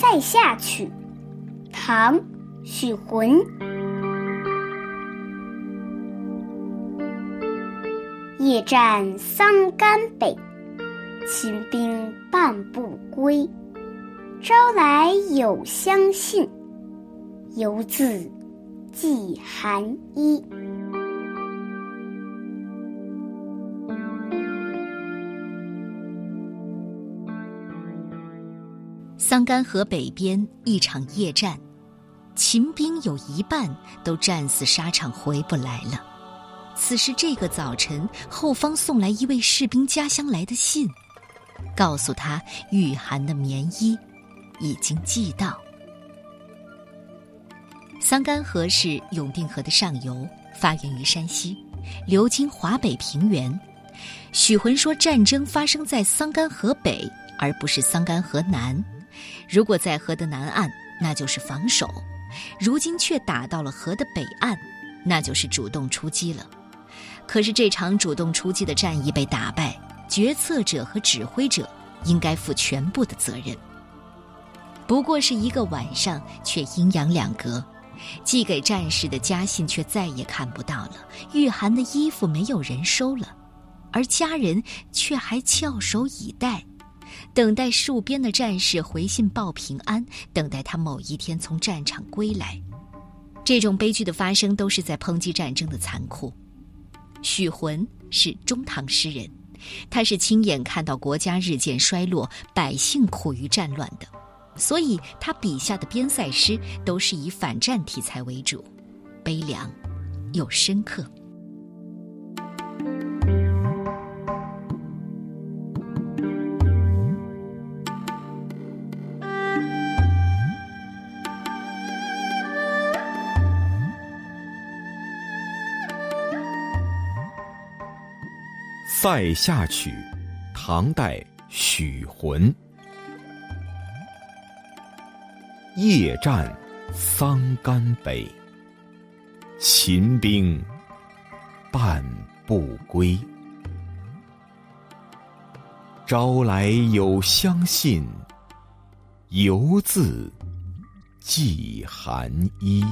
塞下曲》，唐·许浑。夜战桑干北，秦兵半不归。朝来有相信，犹自寄寒衣。桑干河北边一场夜战，秦兵有一半都战死沙场，回不来了。此时这个早晨，后方送来一位士兵家乡来的信，告诉他御寒的棉衣已经寄到。桑干河是永定河的上游，发源于山西，流经华北平原。许浑说，战争发生在桑干河北，而不是桑干河南。如果在河的南岸，那就是防守；如今却打到了河的北岸，那就是主动出击了。可是这场主动出击的战役被打败，决策者和指挥者应该负全部的责任。不过是一个晚上，却阴阳两隔，寄给战士的家信却再也看不到了，御寒的衣服没有人收了，而家人却还翘首以待。等待戍边的战士回信报平安，等待他某一天从战场归来。这种悲剧的发生，都是在抨击战争的残酷。许浑是中唐诗人，他是亲眼看到国家日渐衰落、百姓苦于战乱的，所以他笔下的边塞诗都是以反战题材为主，悲凉又深刻。《塞下曲》，唐代许浑。夜战桑干北，秦兵半不归。朝来有相信，犹自寄寒衣。